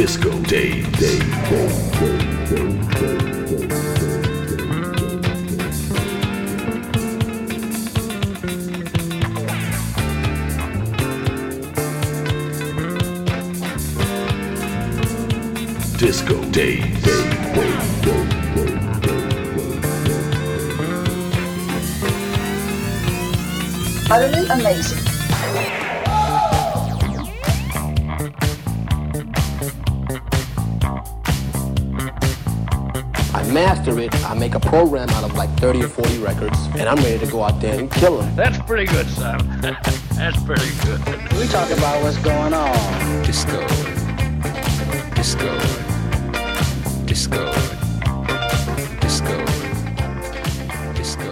Disco Day, Day, Day. Disco Day, Day, Day, amazing. Master it, I make a program out of like 30 or 40 records, and I'm ready to go out there and kill them. That's pretty good, son. That's pretty good. We talk about what's going on. Disco. Disco. Disco. Disco. Disco.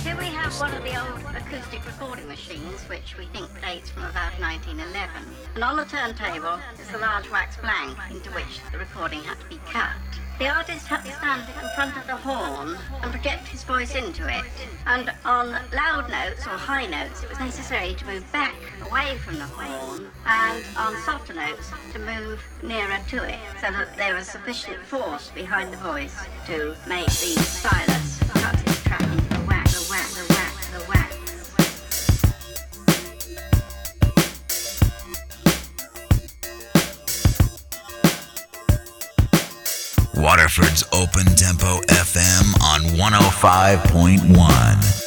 Here we have one of the old acoustic recording machines, which we think dates from about 1911. And on the turntable is the large wax blank into which the recording had to be cut. The artist had to stand in front of the horn and project his voice into it. And on loud notes or high notes, it was necessary to move back away from the horn, and on softer notes, to move nearer to it, so that there was sufficient force behind the voice to make the stylus 105.1.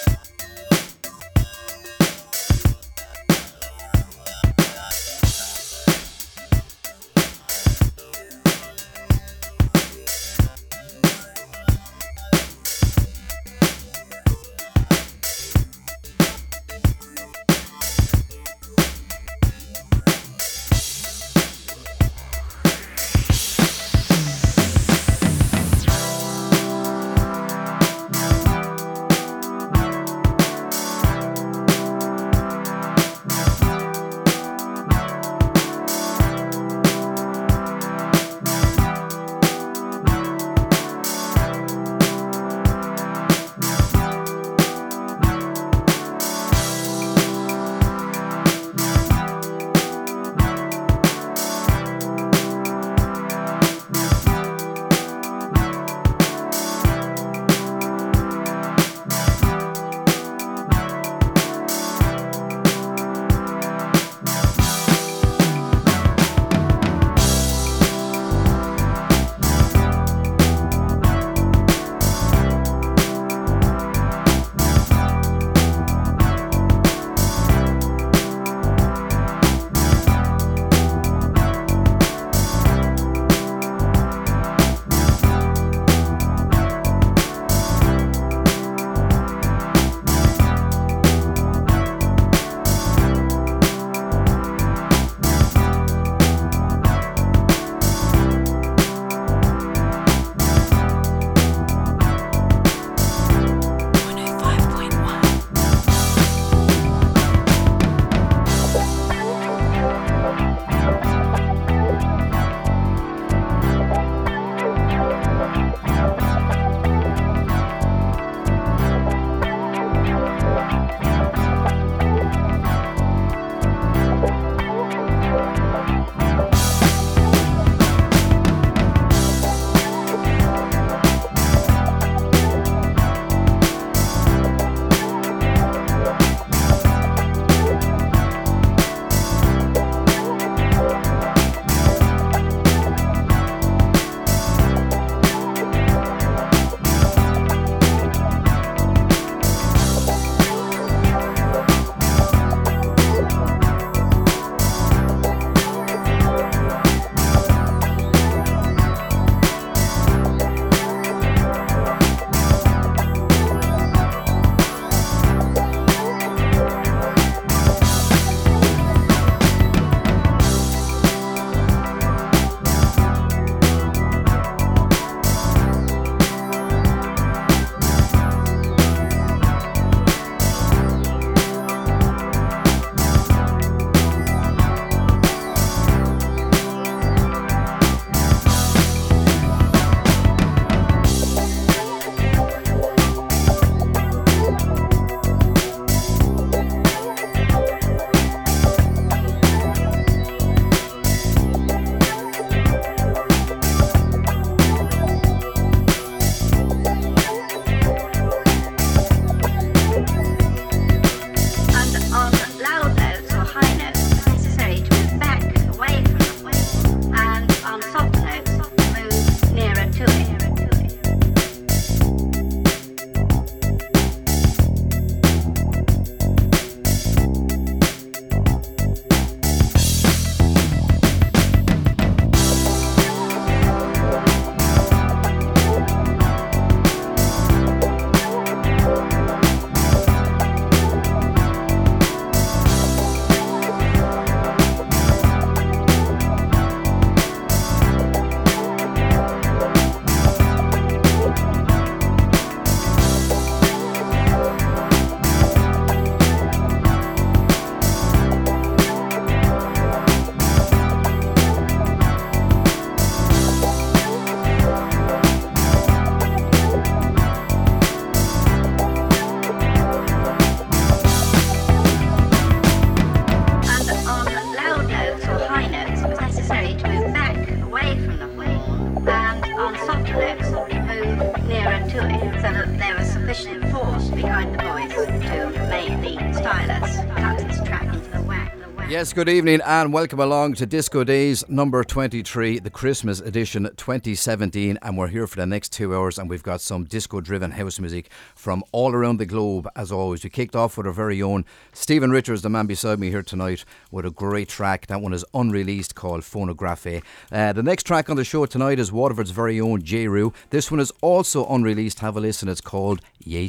Yes, good evening and welcome along to Disco Days number 23, the Christmas edition 2017. And we're here for the next two hours and we've got some disco driven house music from all around the globe, as always. We kicked off with our very own Stephen Richards, the man beside me here tonight, with a great track. That one is unreleased called Phonographe. Uh, the next track on the show tonight is Waterford's very own J. Rue. This one is also unreleased. Have a listen. It's called Yay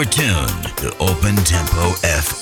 You're tuned to Open Tempo FM.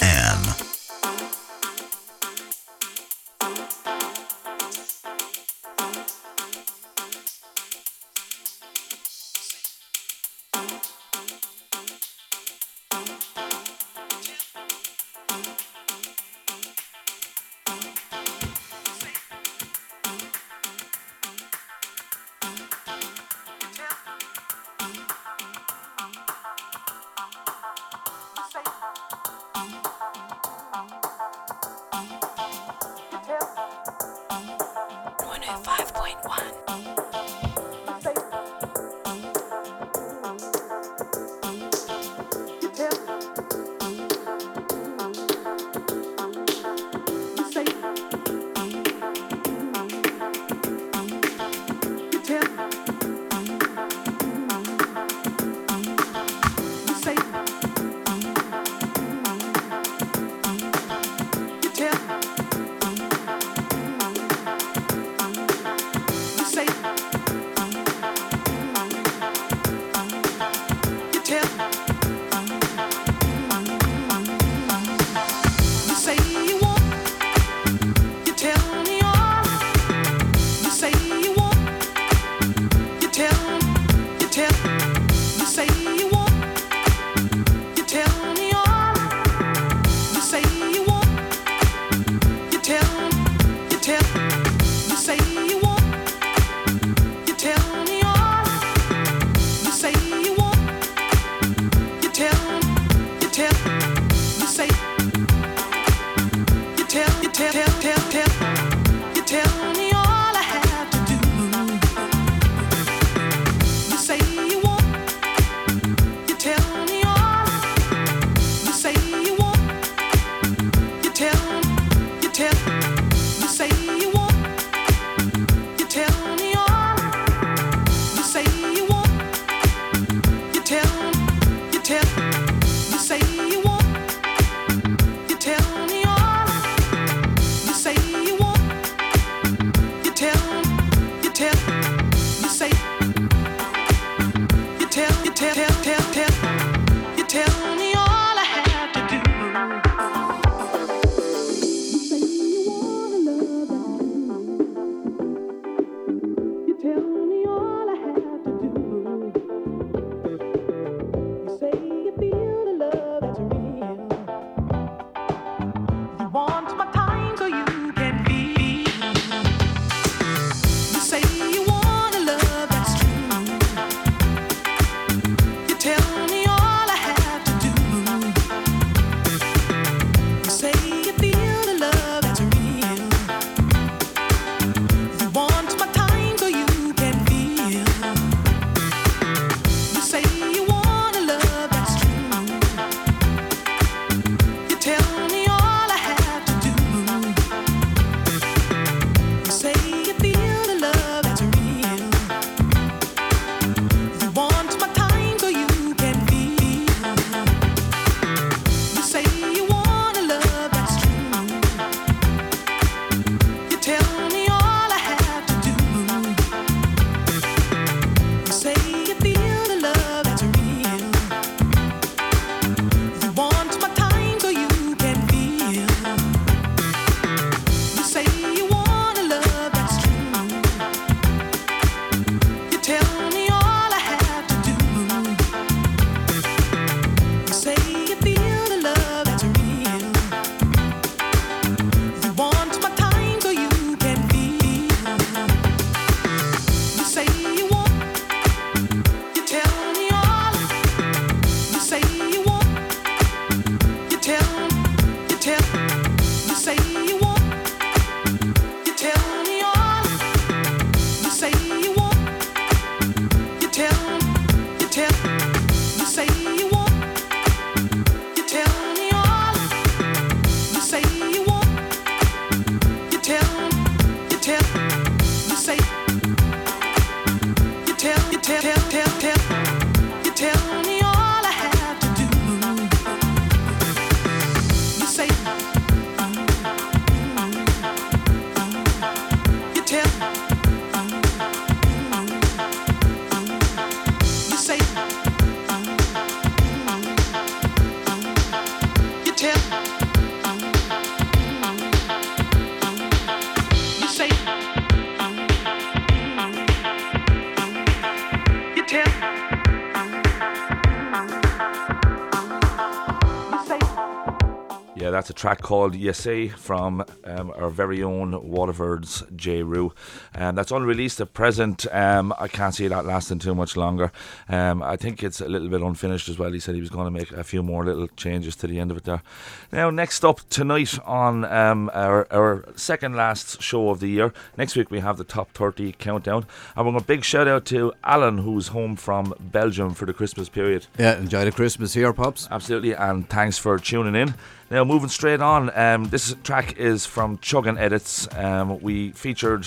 Track called Yesay from um, our very own Waterford's J. Rue. Um, that's unreleased at present. Um, I can't see that lasting too much longer. Um, I think it's a little bit unfinished as well. He said he was going to make a few more little changes to the end of it there. Now, next up tonight on um, our, our second last show of the year. Next week we have the top 30 countdown. And we're going to big shout out to Alan, who's home from Belgium for the Christmas period. Yeah, enjoy the Christmas here, Pops. Absolutely, and thanks for tuning in. Now, moving straight on, um, this track is from Chuggin Edits. Um, we featured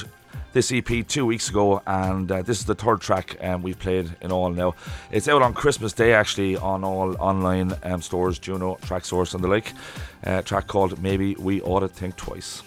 this EP two weeks ago, and uh, this is the third track um, we've played in all now. It's out on Christmas Day, actually, on all online um, stores, Juno, Traxsource, and the like. Uh, track called Maybe We Ought to Think Twice.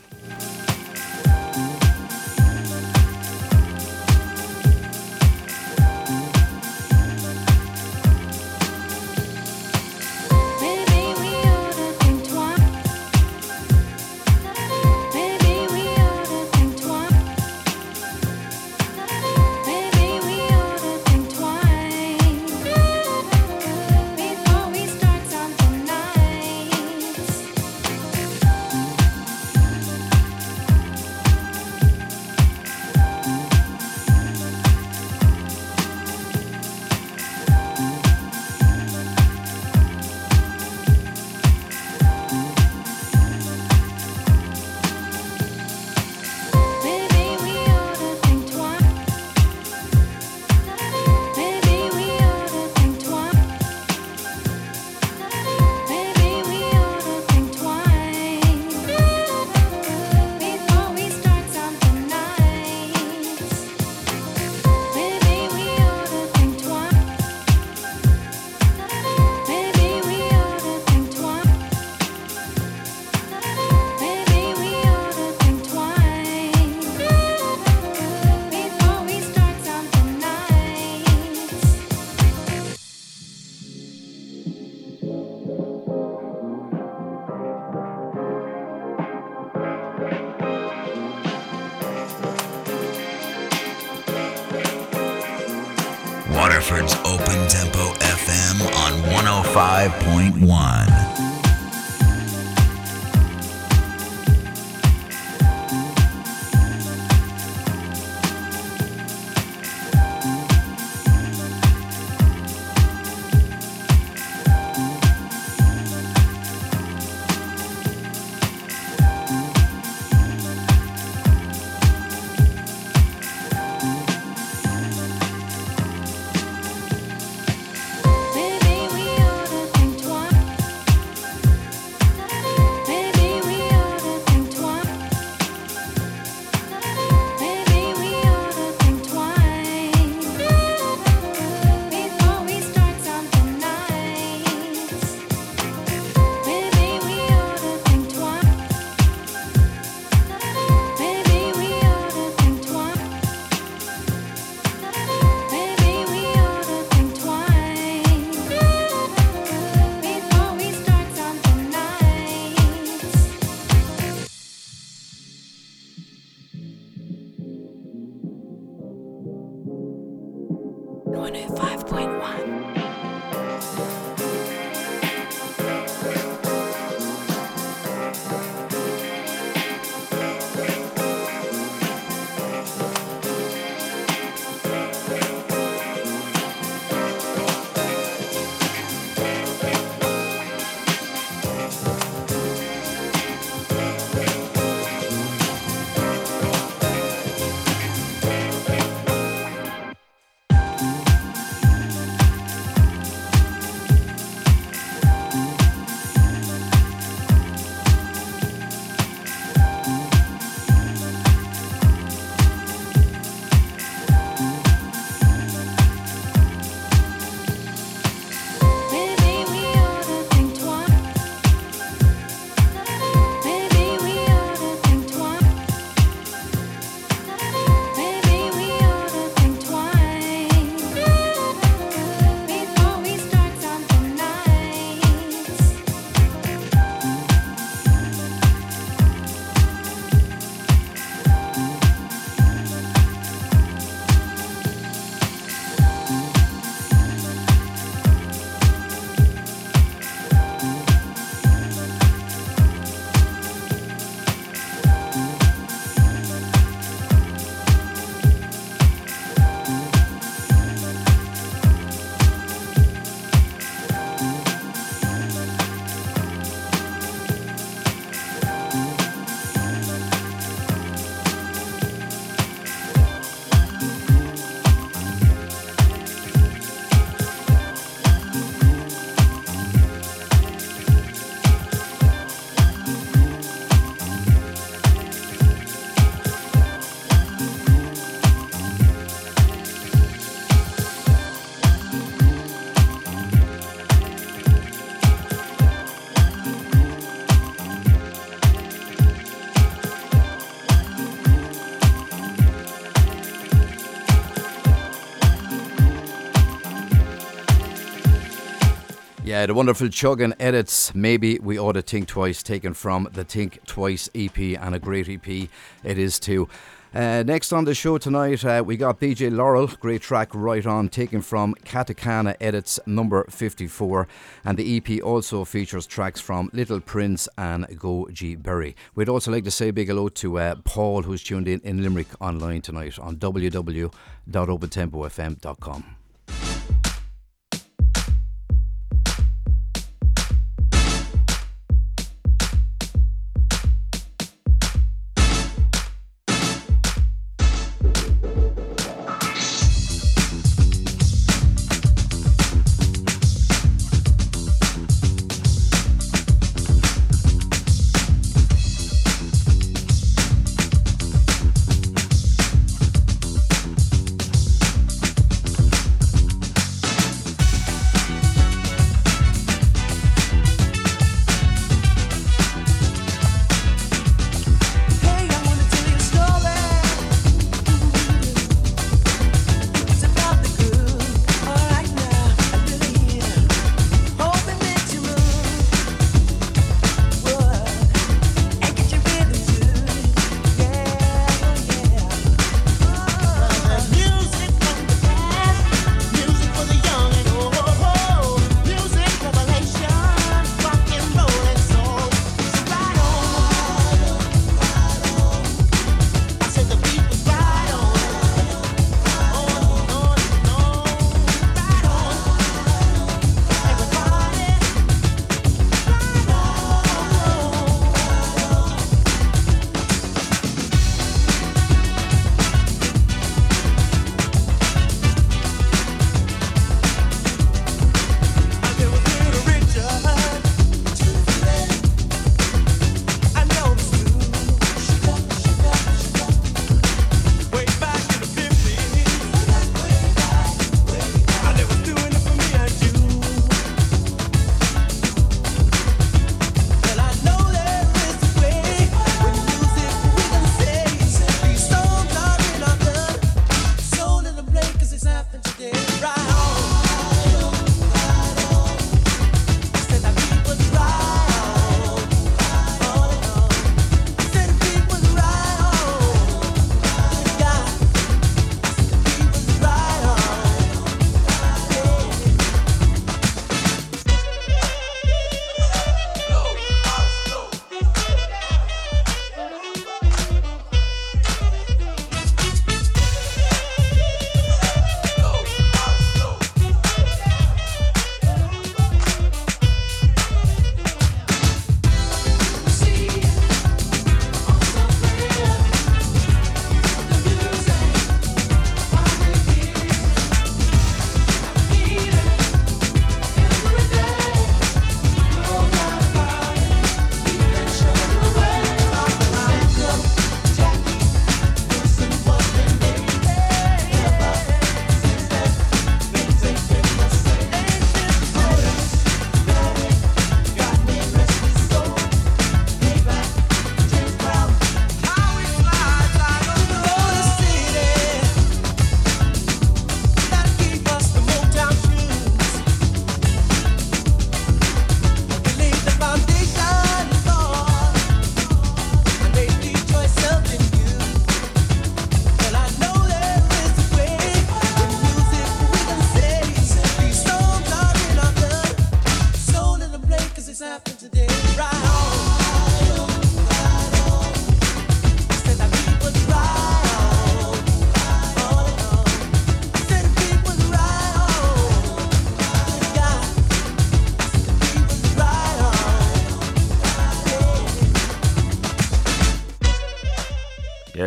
Yeah, the wonderful chugging edits. Maybe we ought to think twice, taken from the Think Twice EP, and a great EP it is too. Uh, next on the show tonight, uh, we got DJ Laurel, great track right on, taken from Katakana Edits number 54. And the EP also features tracks from Little Prince and Goji Berry. We'd also like to say a big hello to uh, Paul, who's tuned in in Limerick online tonight on www.opentempofm.com.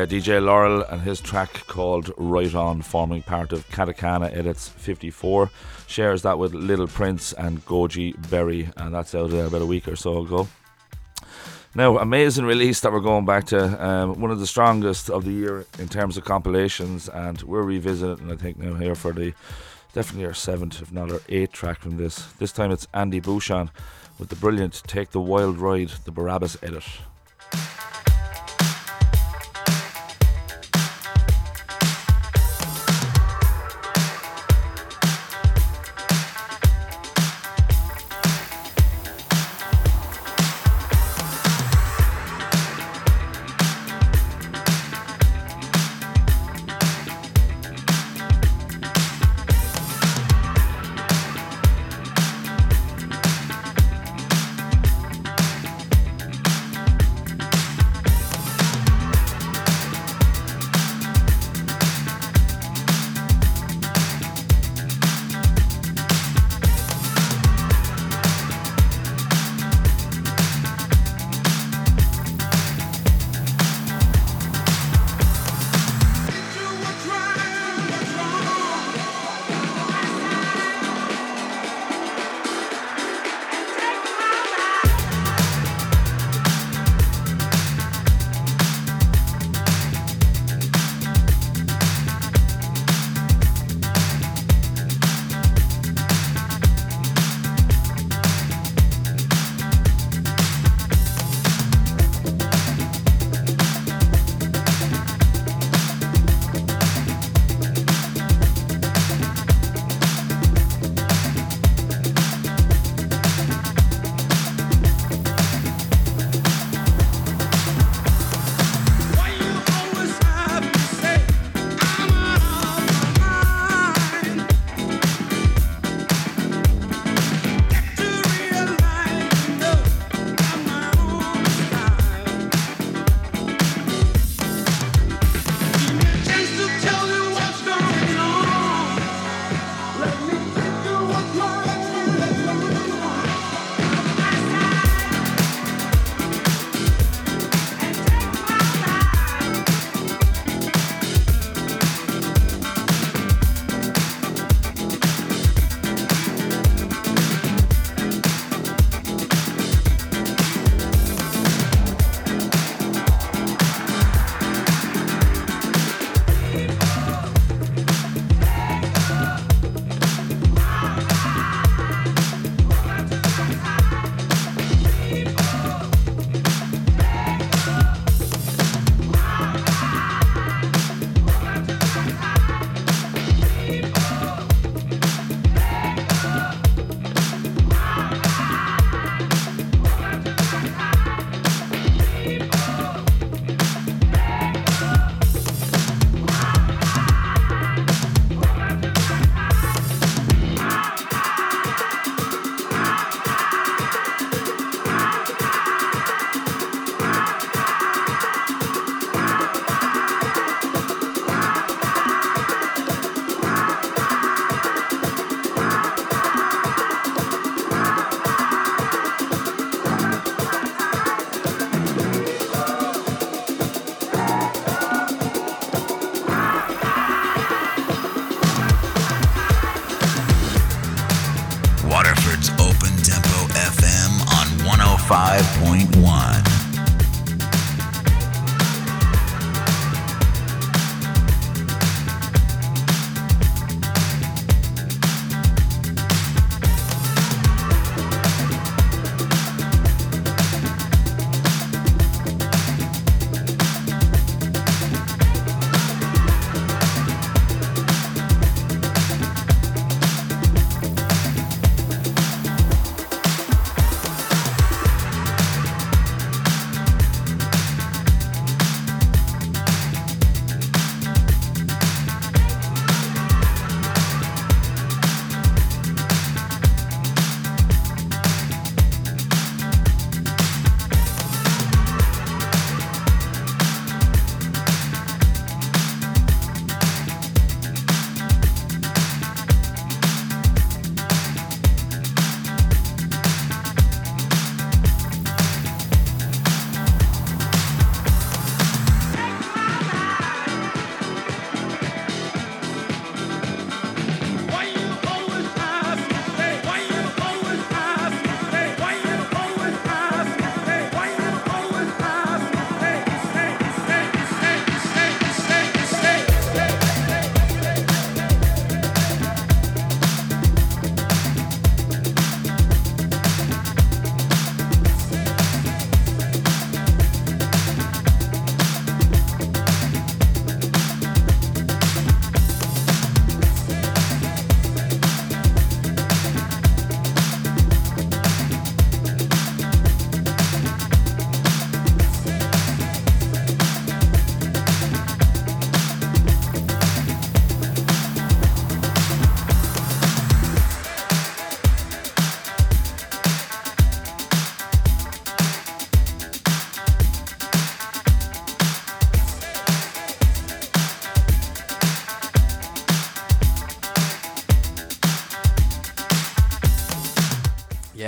DJ Laurel and his track called Right On, forming part of Katakana Edits 54, shares that with Little Prince and Goji Berry, and that's out there about a week or so ago. Now, amazing release that we're going back to, um, one of the strongest of the year in terms of compilations, and we're revisiting, I think, now here for the definitely our seventh, if not our eighth track from this. This time it's Andy Bouchon with the brilliant Take the Wild Ride, the Barabbas edit.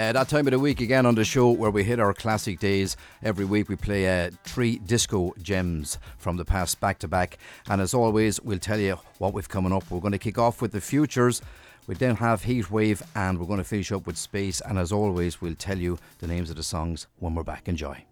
Yeah, that time of the week again on the show where we hit our classic days. Every week we play uh, three disco gems from the past back to back. And as always, we'll tell you what we've coming up. We're going to kick off with the futures. We then have Heatwave and we're going to finish up with Space. And as always, we'll tell you the names of the songs when we're back. Enjoy.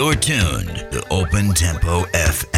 You're tuned to Open Tempo FM.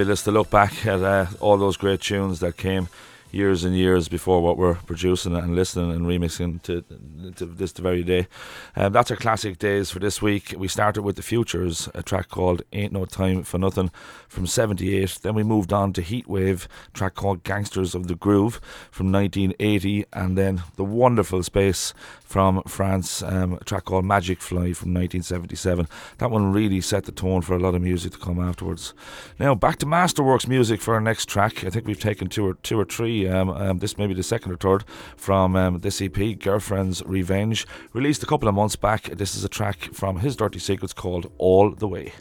Fabulous to look back at uh, all those great tunes that came years and years before what we're producing and listening and remixing to, to this very day. Um, that's our classic days for this week. We started with The Futures, a track called Ain't No Time for Nothing from 78. Then we moved on to Heatwave, a track called Gangsters of the Groove from 1980. And then The Wonderful Space from France, um, a track called Magic Fly from 1977. That one really set the tone for a lot of music to come afterwards. Now back to Masterworks music for our next track. I think we've taken two or two or three. Um, um, this may be the second or third from um, this EP, Girlfriend's Revenge, released a couple of months back. This is a track from his Dirty Secrets called All the Way.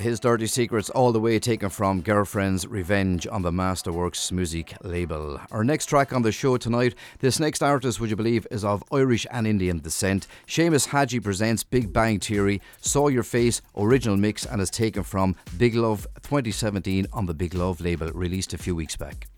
His dirty secrets all the way taken from Girlfriend's Revenge on the Masterworks music label. Our next track on the show tonight, this next artist, would you believe, is of Irish and Indian descent. Seamus Haji presents Big Bang Theory, Saw Your Face, original mix, and is taken from Big Love 2017 on the Big Love label, released a few weeks back.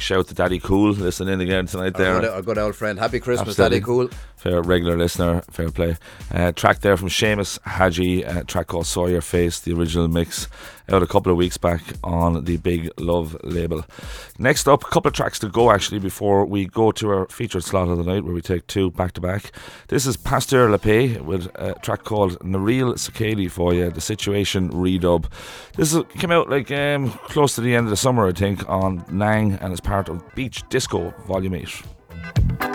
Big shout to Daddy Cool listening in again tonight there. Our good, our good old friend. Happy Christmas, Absolutely. Daddy Cool. Fair regular listener, fair play. Uh, track there from Seamus Haji, uh, track called Saw Your Face, the original mix, out a couple of weeks back on the Big Love label. Next up, a couple of tracks to go actually before we go to our featured slot of the night where we take two back to back. This is Pasteur Lappe with a track called Na Real Sakadi for you, the Situation redub. This is, came out like um, close to the end of the summer, I think, on Nang and is part of Beach Disco Volume 8.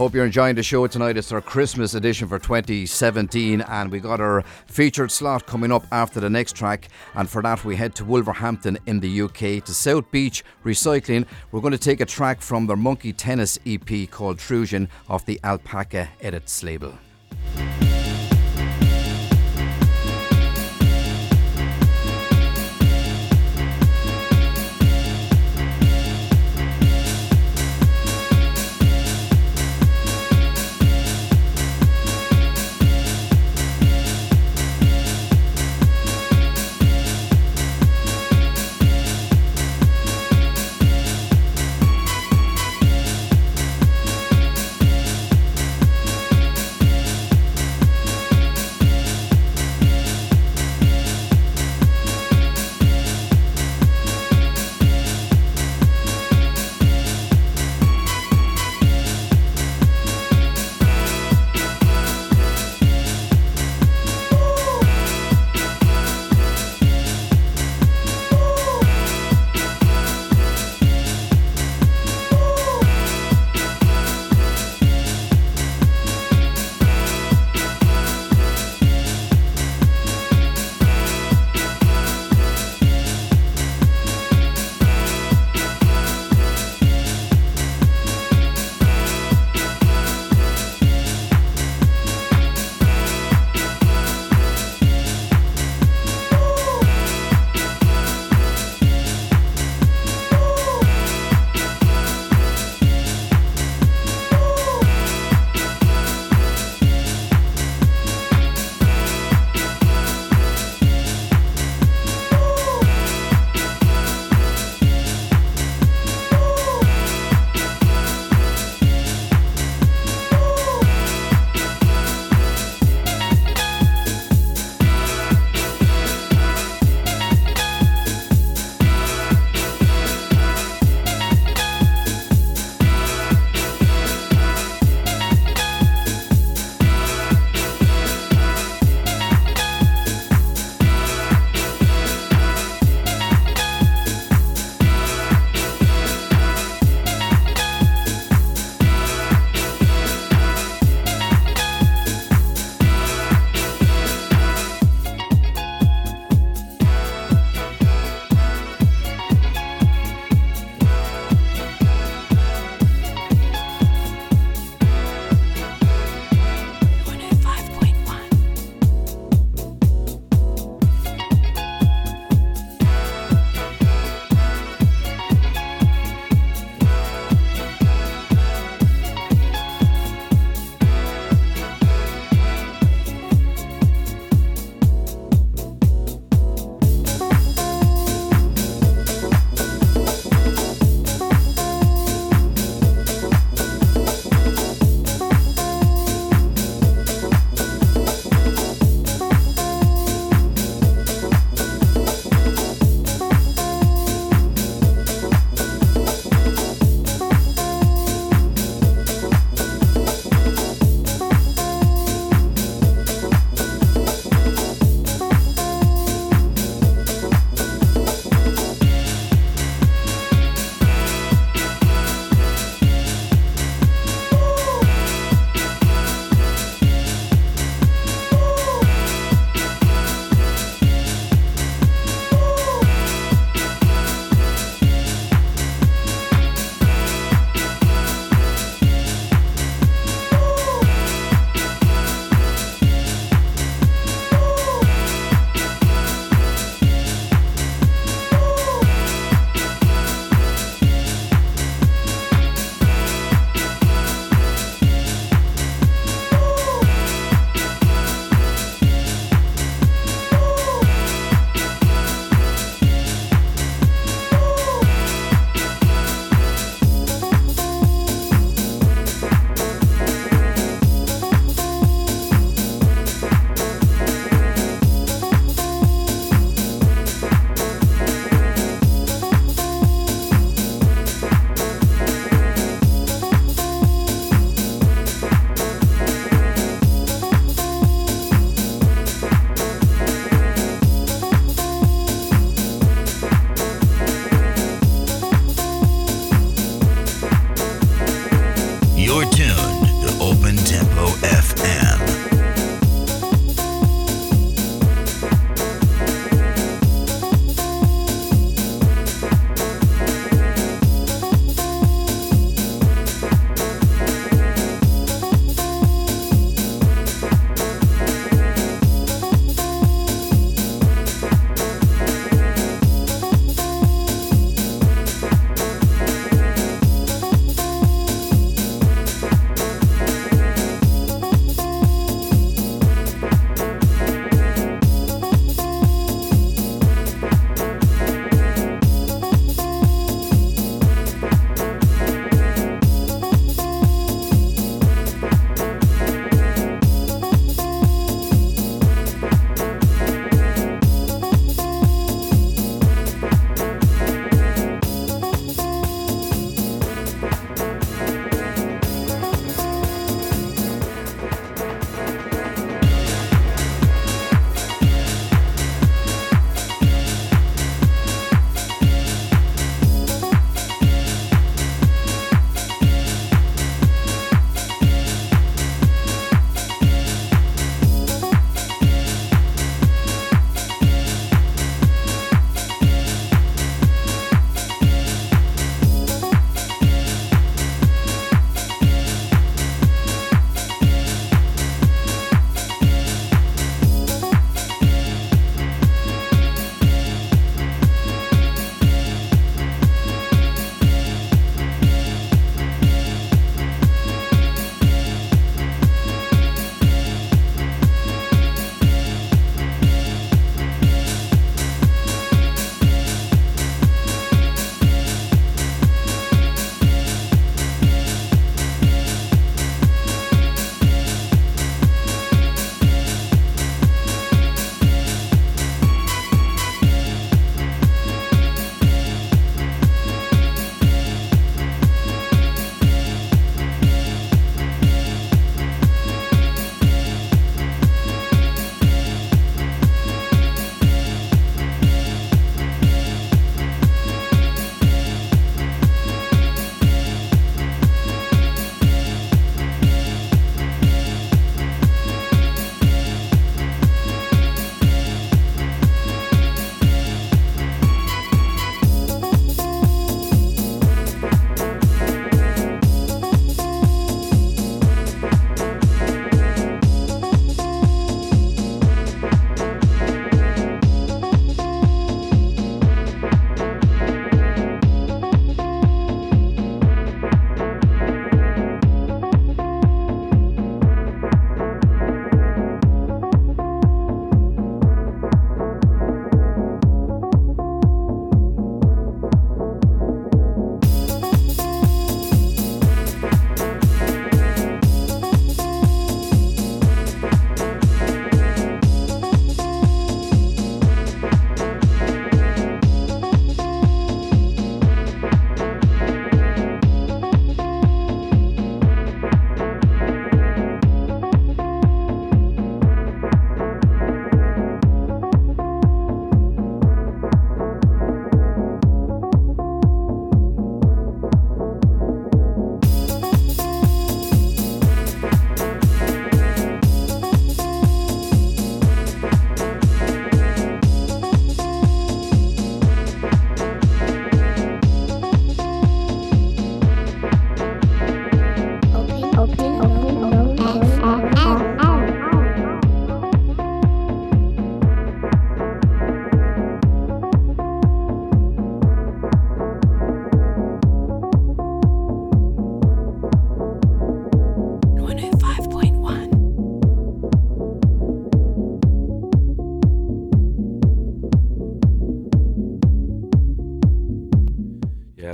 Hope you're enjoying the show tonight. It's our Christmas edition for 2017, and we got our featured slot coming up after the next track. And for that, we head to Wolverhampton in the UK to South Beach Recycling. We're going to take a track from their Monkey Tennis EP called Intrusion off the Alpaca Edits label.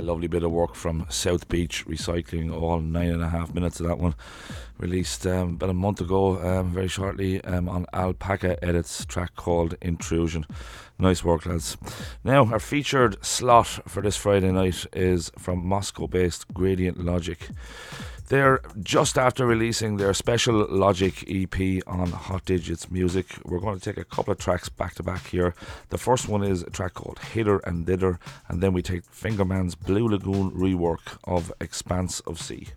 Lovely bit of work from South Beach Recycling, all nine and a half minutes of that one. Released um, about a month ago, um, very shortly, um, on Alpaca Edits, track called Intrusion. Nice work, lads. Now, our featured slot for this Friday night is from Moscow based Gradient Logic. They're just after releasing their special Logic EP on Hot Digits Music. We're going to take a couple of tracks back to back here. The first one is a track called Hitter and Dither, and then we take Fingerman's Blue Lagoon rework of Expanse of Sea.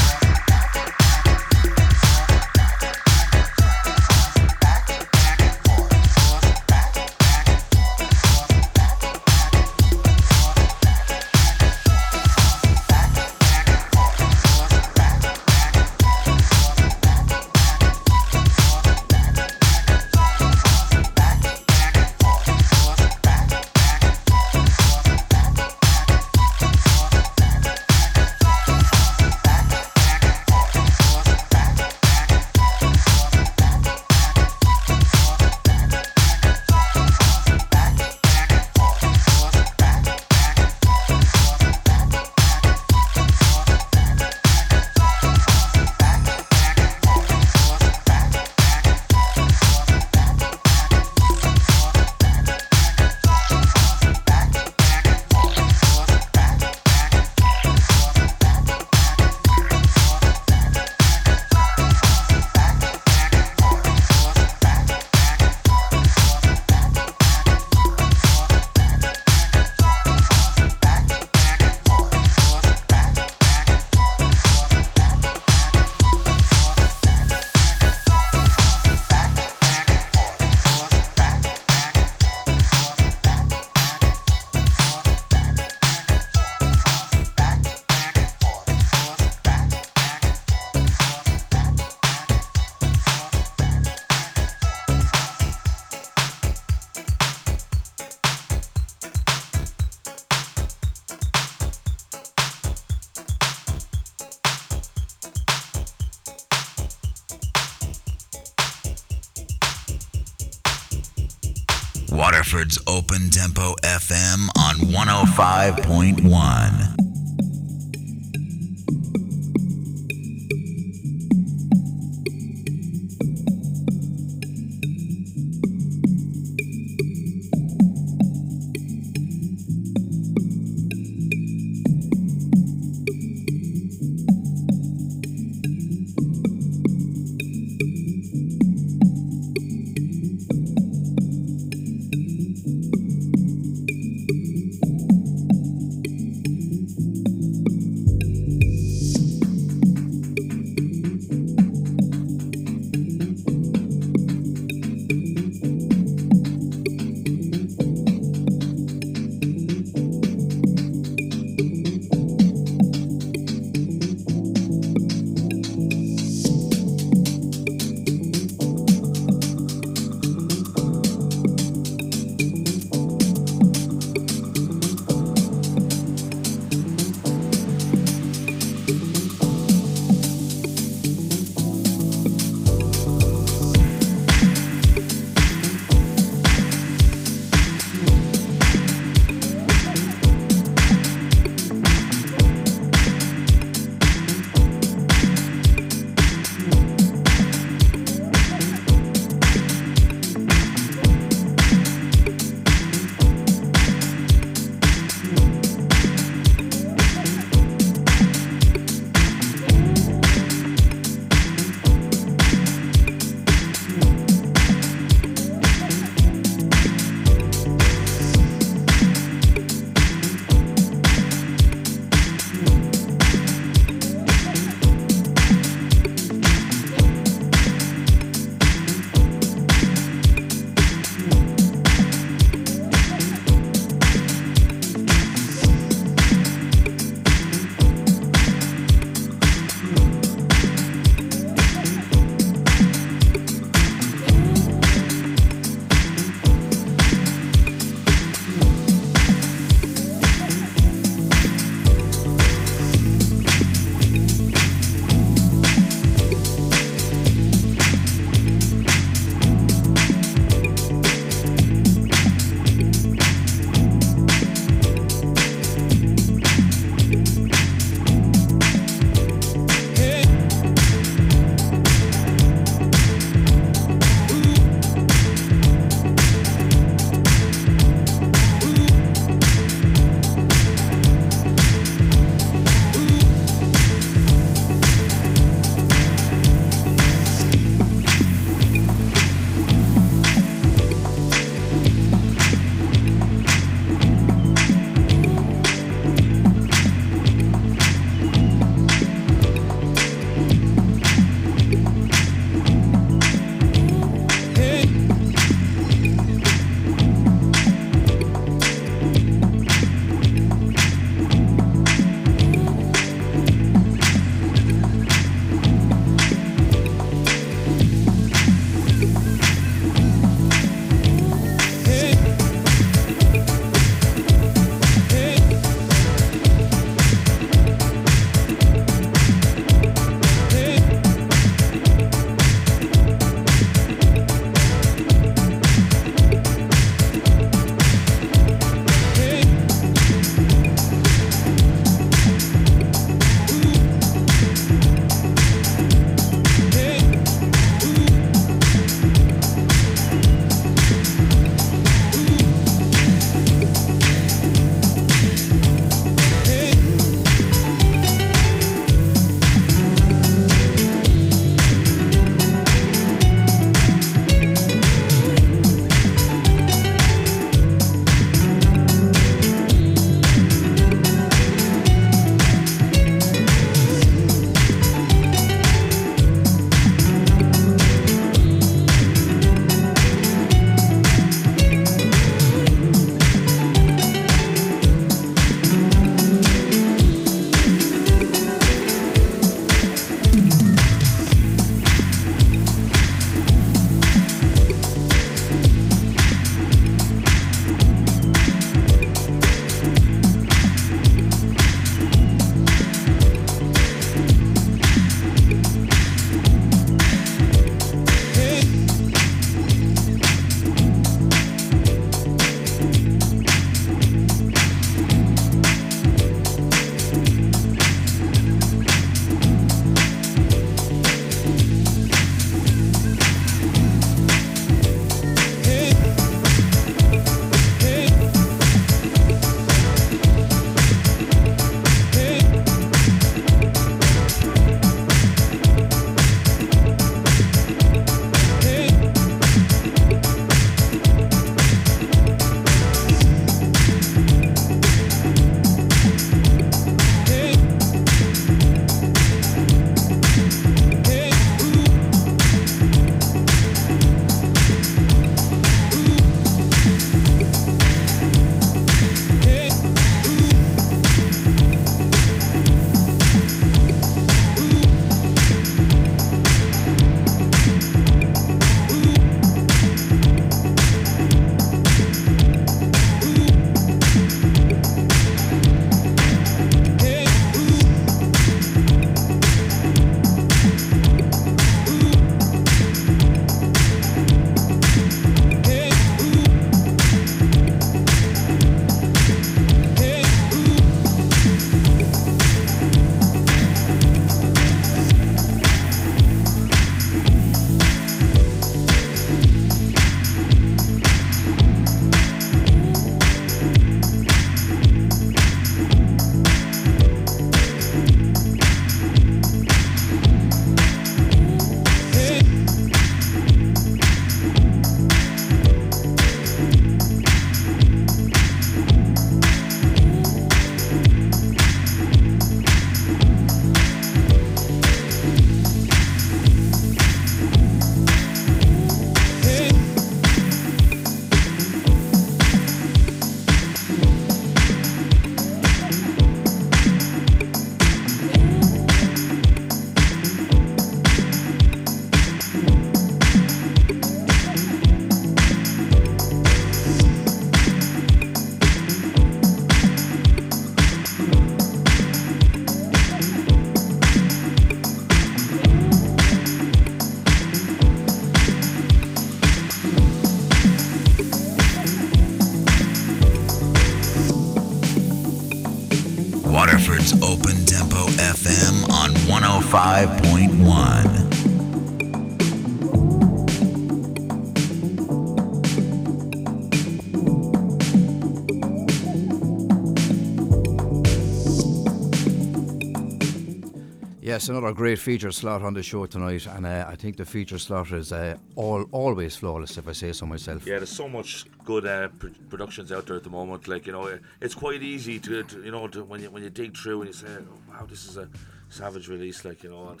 Yes, another great feature slot on the show tonight, and uh, I think the feature slot is uh, all always flawless, if I say so myself. Yeah, there's so much good uh, pr- productions out there at the moment. Like you know, it's quite easy to, to you know to, when you when you dig through and you say, oh, "Wow, this is a savage release." Like you know, and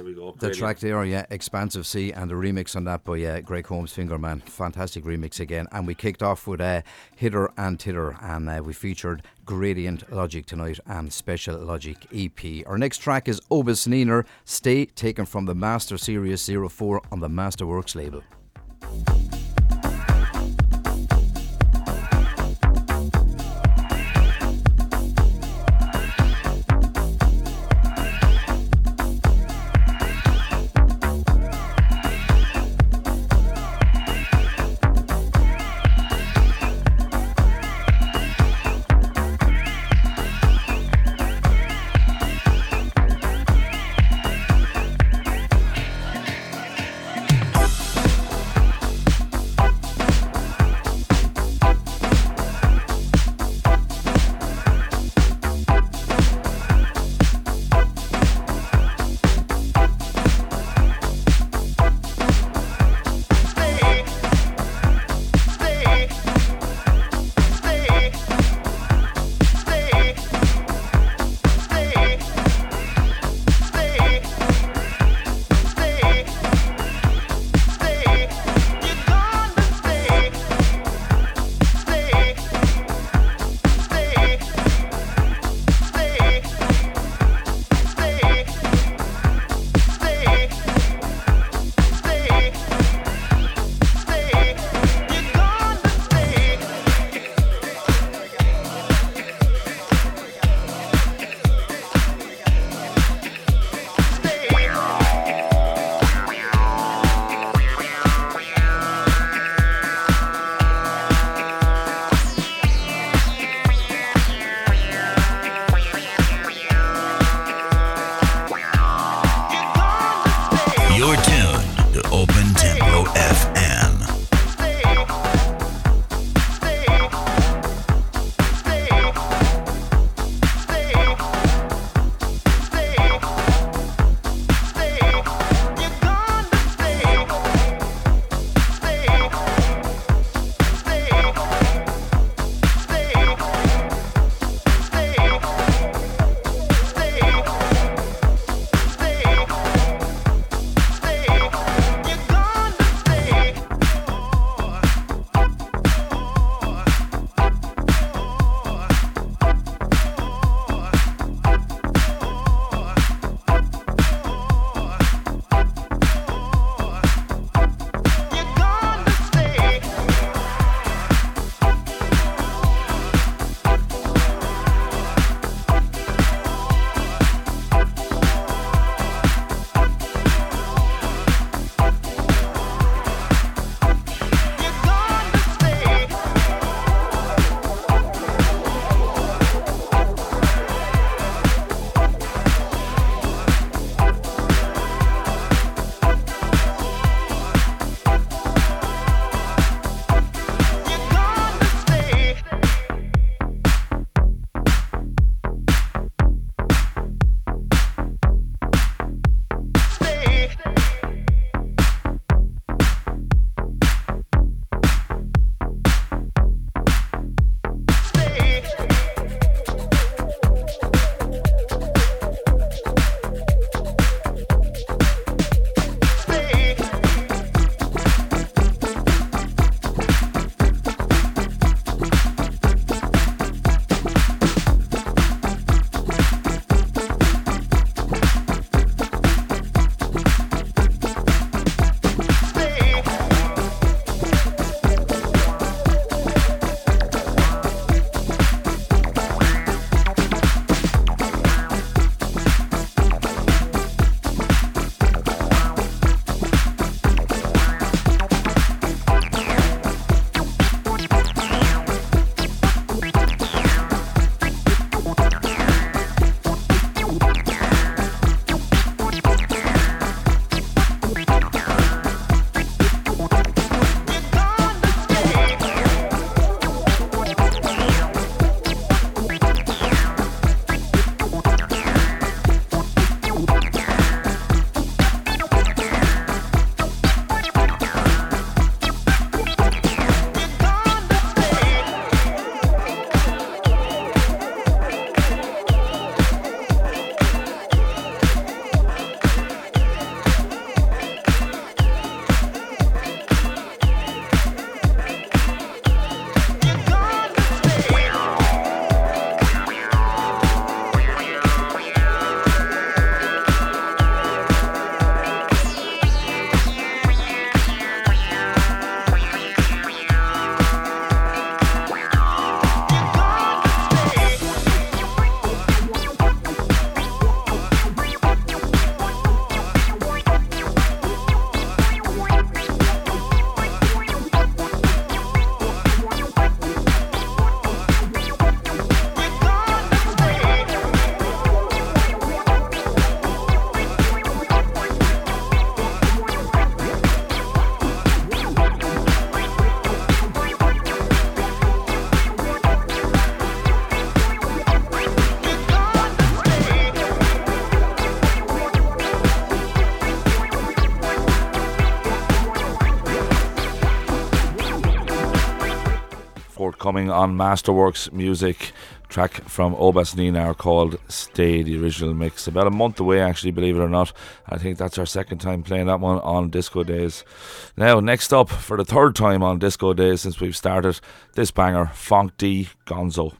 there we go. The Great. track there, yeah, Expansive Sea, and the remix on that by uh, Greg Holmes Fingerman. Fantastic remix again. And we kicked off with uh, Hitter and Titter, and uh, we featured Gradient Logic tonight and Special Logic EP. Our next track is Obus Neener, Stay, taken from the Master Series 04 on the Masterworks label. On Masterworks Music. Track from Obas Ninar called Stay, the original mix. About a month away, actually, believe it or not. I think that's our second time playing that one on Disco Days. Now, next up, for the third time on Disco Days since we've started, this banger, Funk D Gonzo.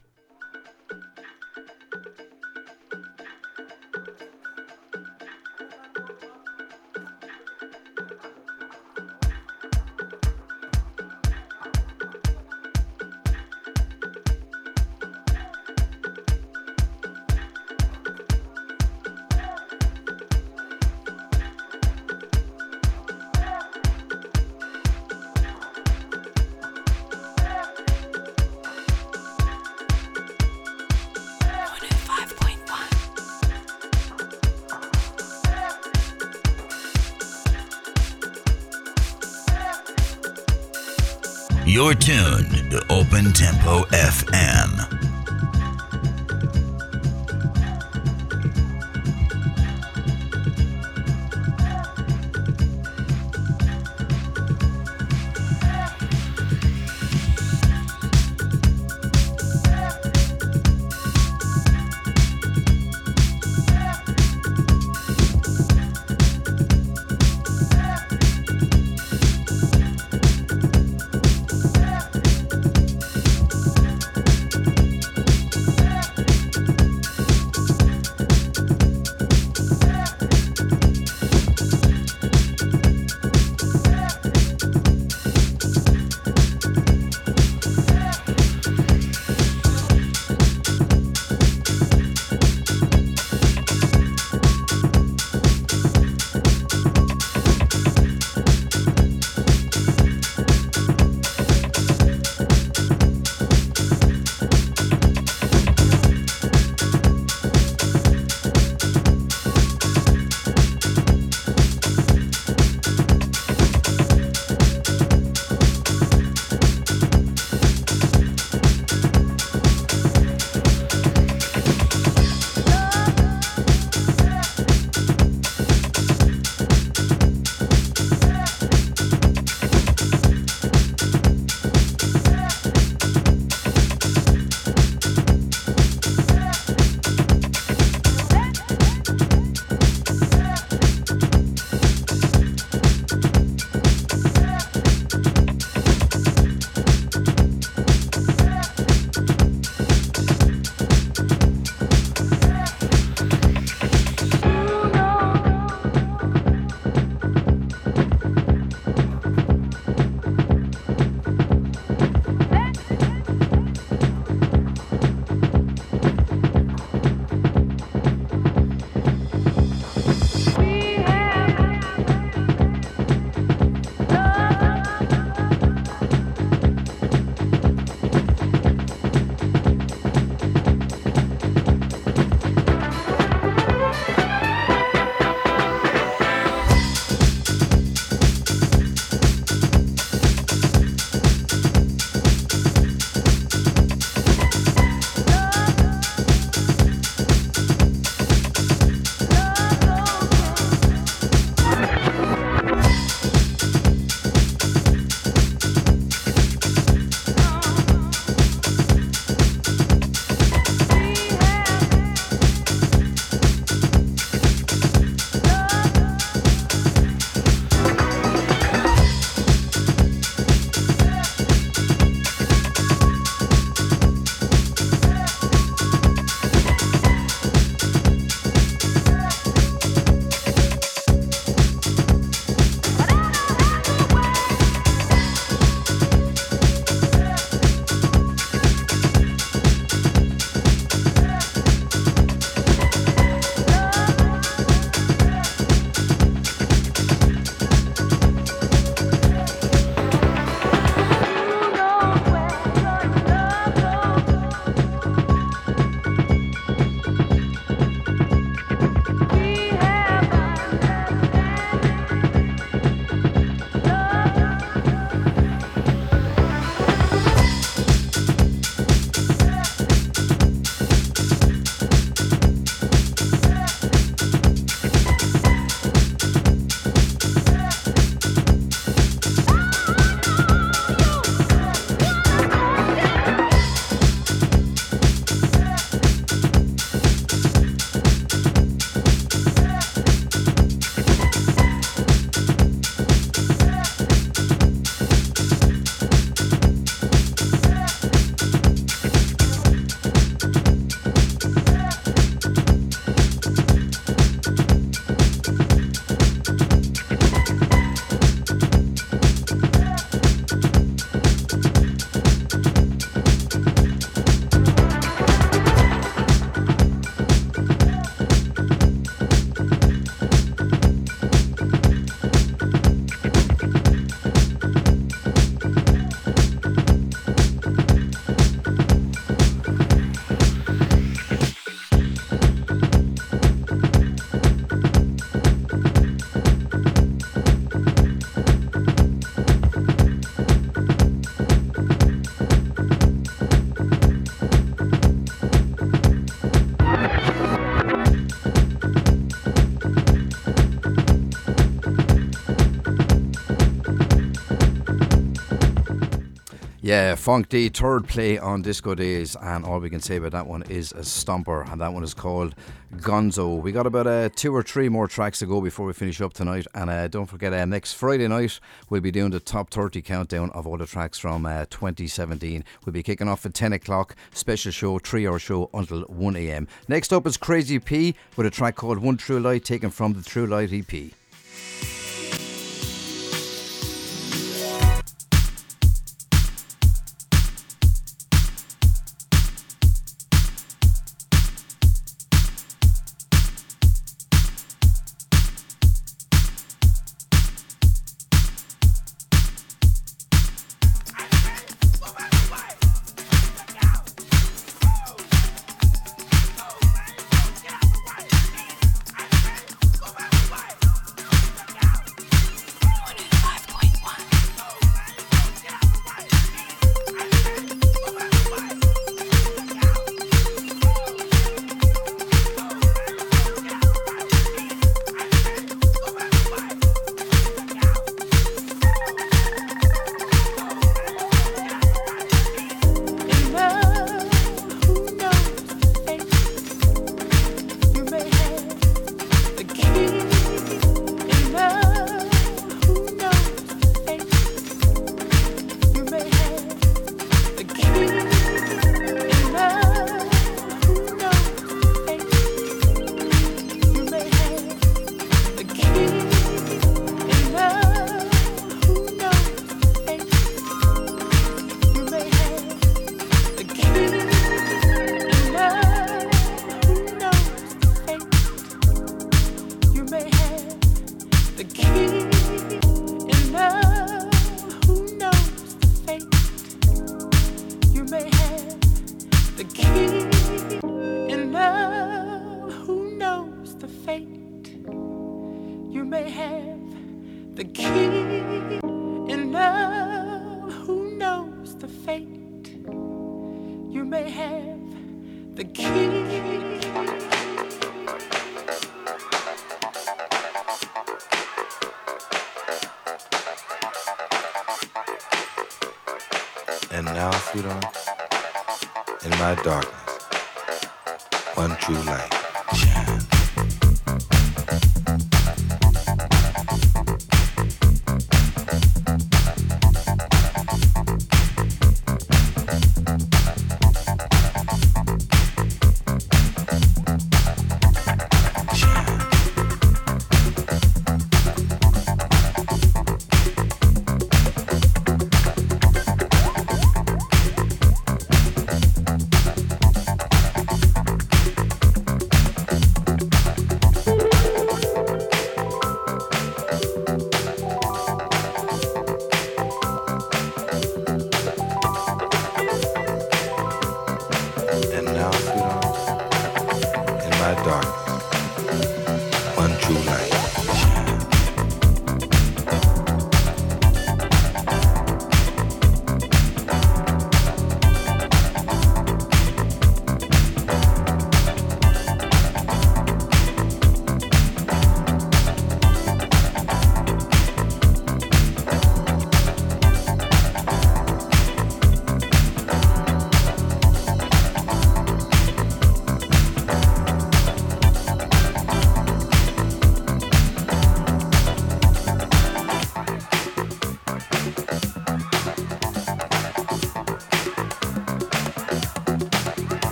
Yeah, Funk D, third play on Disco Days, and all we can say about that one is a stomper, and that one is called Gonzo. We got about uh, two or three more tracks to go before we finish up tonight, and uh, don't forget, uh, next Friday night we'll be doing the top 30 countdown of all the tracks from uh, 2017. We'll be kicking off at 10 o'clock, special show, three hour show until 1 a.m. Next up is Crazy P with a track called One True Light, taken from the True Light EP.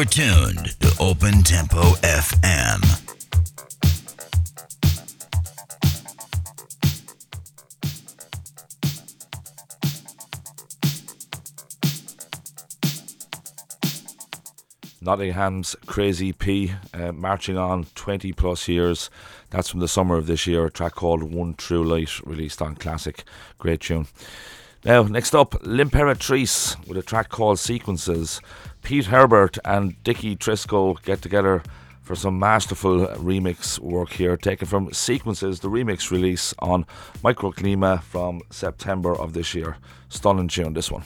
You're tuned to Open Tempo FM. Nottingham's Crazy P, uh, marching on 20 plus years. That's from the summer of this year. A track called One True Light, released on Classic. Great tune. Now, next up, L'Imperatrice with a track called Sequences. Pete Herbert and Dicky Trisco get together for some masterful remix work here, taken from Sequences, the remix release on Microqlima from September of this year. Stunning tune, this one.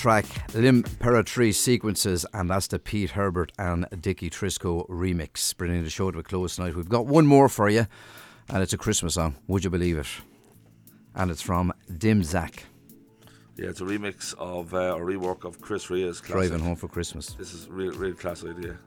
track Lim Sequences, and that's the Pete Herbert and Dicky Trisco remix. Bringing the show to a close tonight. We've got one more for you, and it's a Christmas song. Would you believe it? And it's from Dim Yeah, it's a remix of uh, a rework of Chris Rea's classic. Driving Home for Christmas. This is real, real classic idea.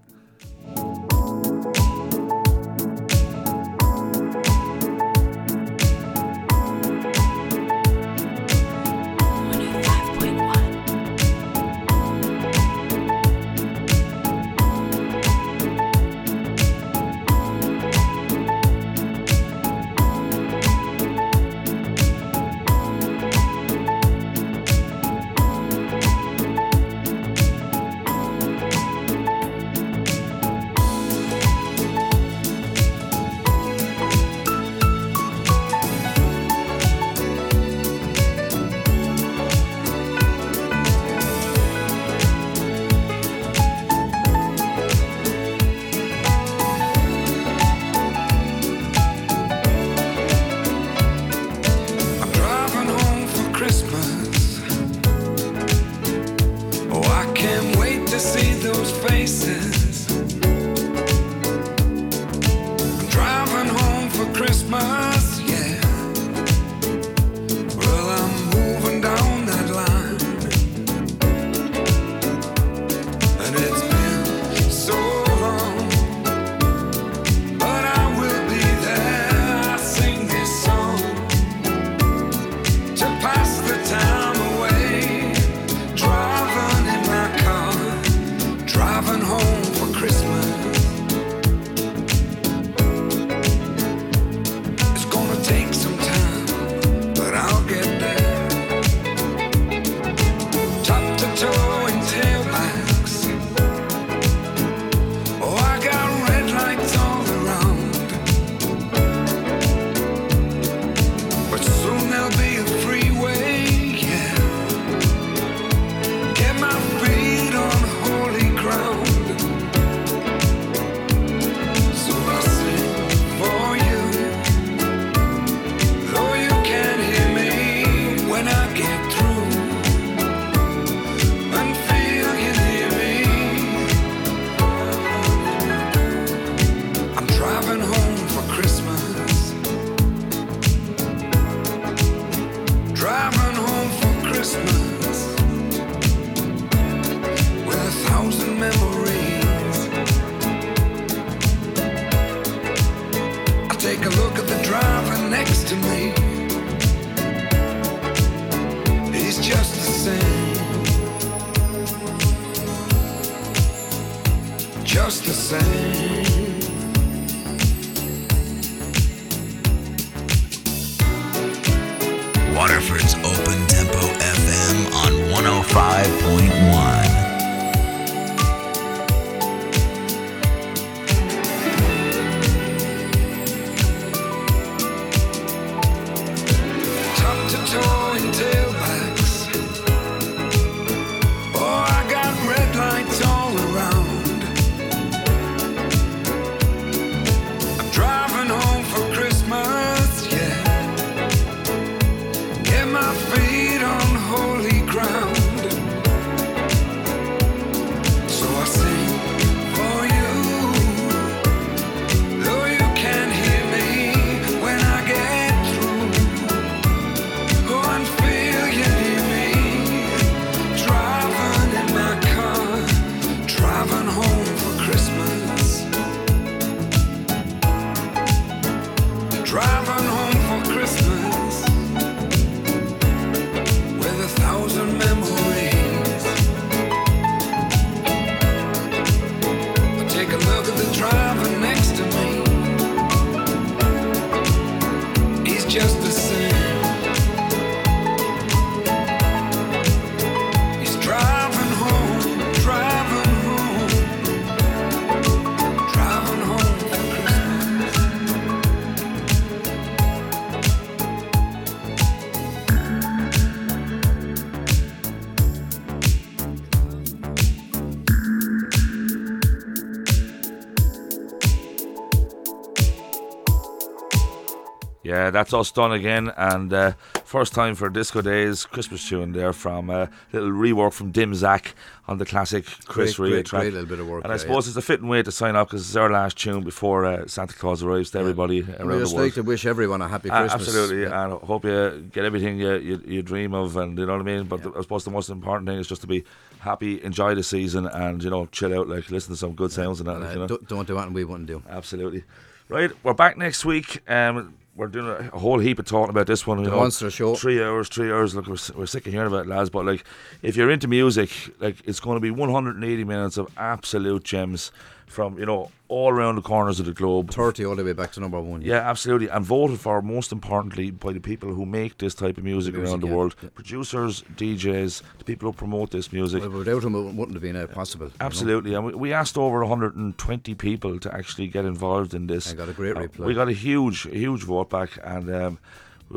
Uh, that's us done again, and uh, first time for Disco Days Christmas tune there from a uh, little rework from Dim Zach on the classic Chris great, great, track. Great little bit of work, and I suppose yeah. it's a fitting way to sign off because it's our last tune before uh, Santa Claus arrives to yeah. everybody around we just the world. like to wish everyone a happy Christmas. absolutely, yeah. and I hope you get everything you, you, you, dream of, and you know what I mean. But the, I suppose the most important thing is just to be happy, enjoy the season, and you know chill out, like listen to some good sounds and that. And, uh, you know? Don't do anything we wouldn't do. Absolutely. Right, we're back next week. Um, we're doing a, whole heap of talking about this one. You The know, Monster Show. Three hours, three hours. Look, we're, we're sick of hearing about it, lads. But like, if you're into music, like, it's going to be 180 minutes of absolute gems from you know all around the corners of the globe. 30 all the way back to number one. Yeah, absolutely. And voted for, most importantly, by the people who make this type of music, Music, around the yeah, world. yeah. Producers, DJs, the people who promote this music. Well, without them, it wouldn't have been uh, possible. you know. Absolutely, and we, we asked over 120 people to actually get involved in this. And got a great Uh, reply. We got a huge, huge vote back, and um,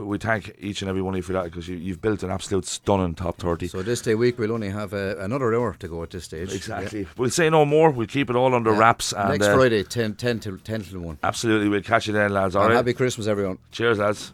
we, thank each and every one of you for that because you, you've built an absolute stunning top 30. So this day week, we'll only have uh, another hour to go at this stage. Exactly. We'll say no more. We'll keep it all under Yeah. wraps. And, Next uh, Friday, 10, 10 till 10 till 1. Absolutely, we'll catch you then, lads. All right. happy Christmas, everyone. Cheers, lads.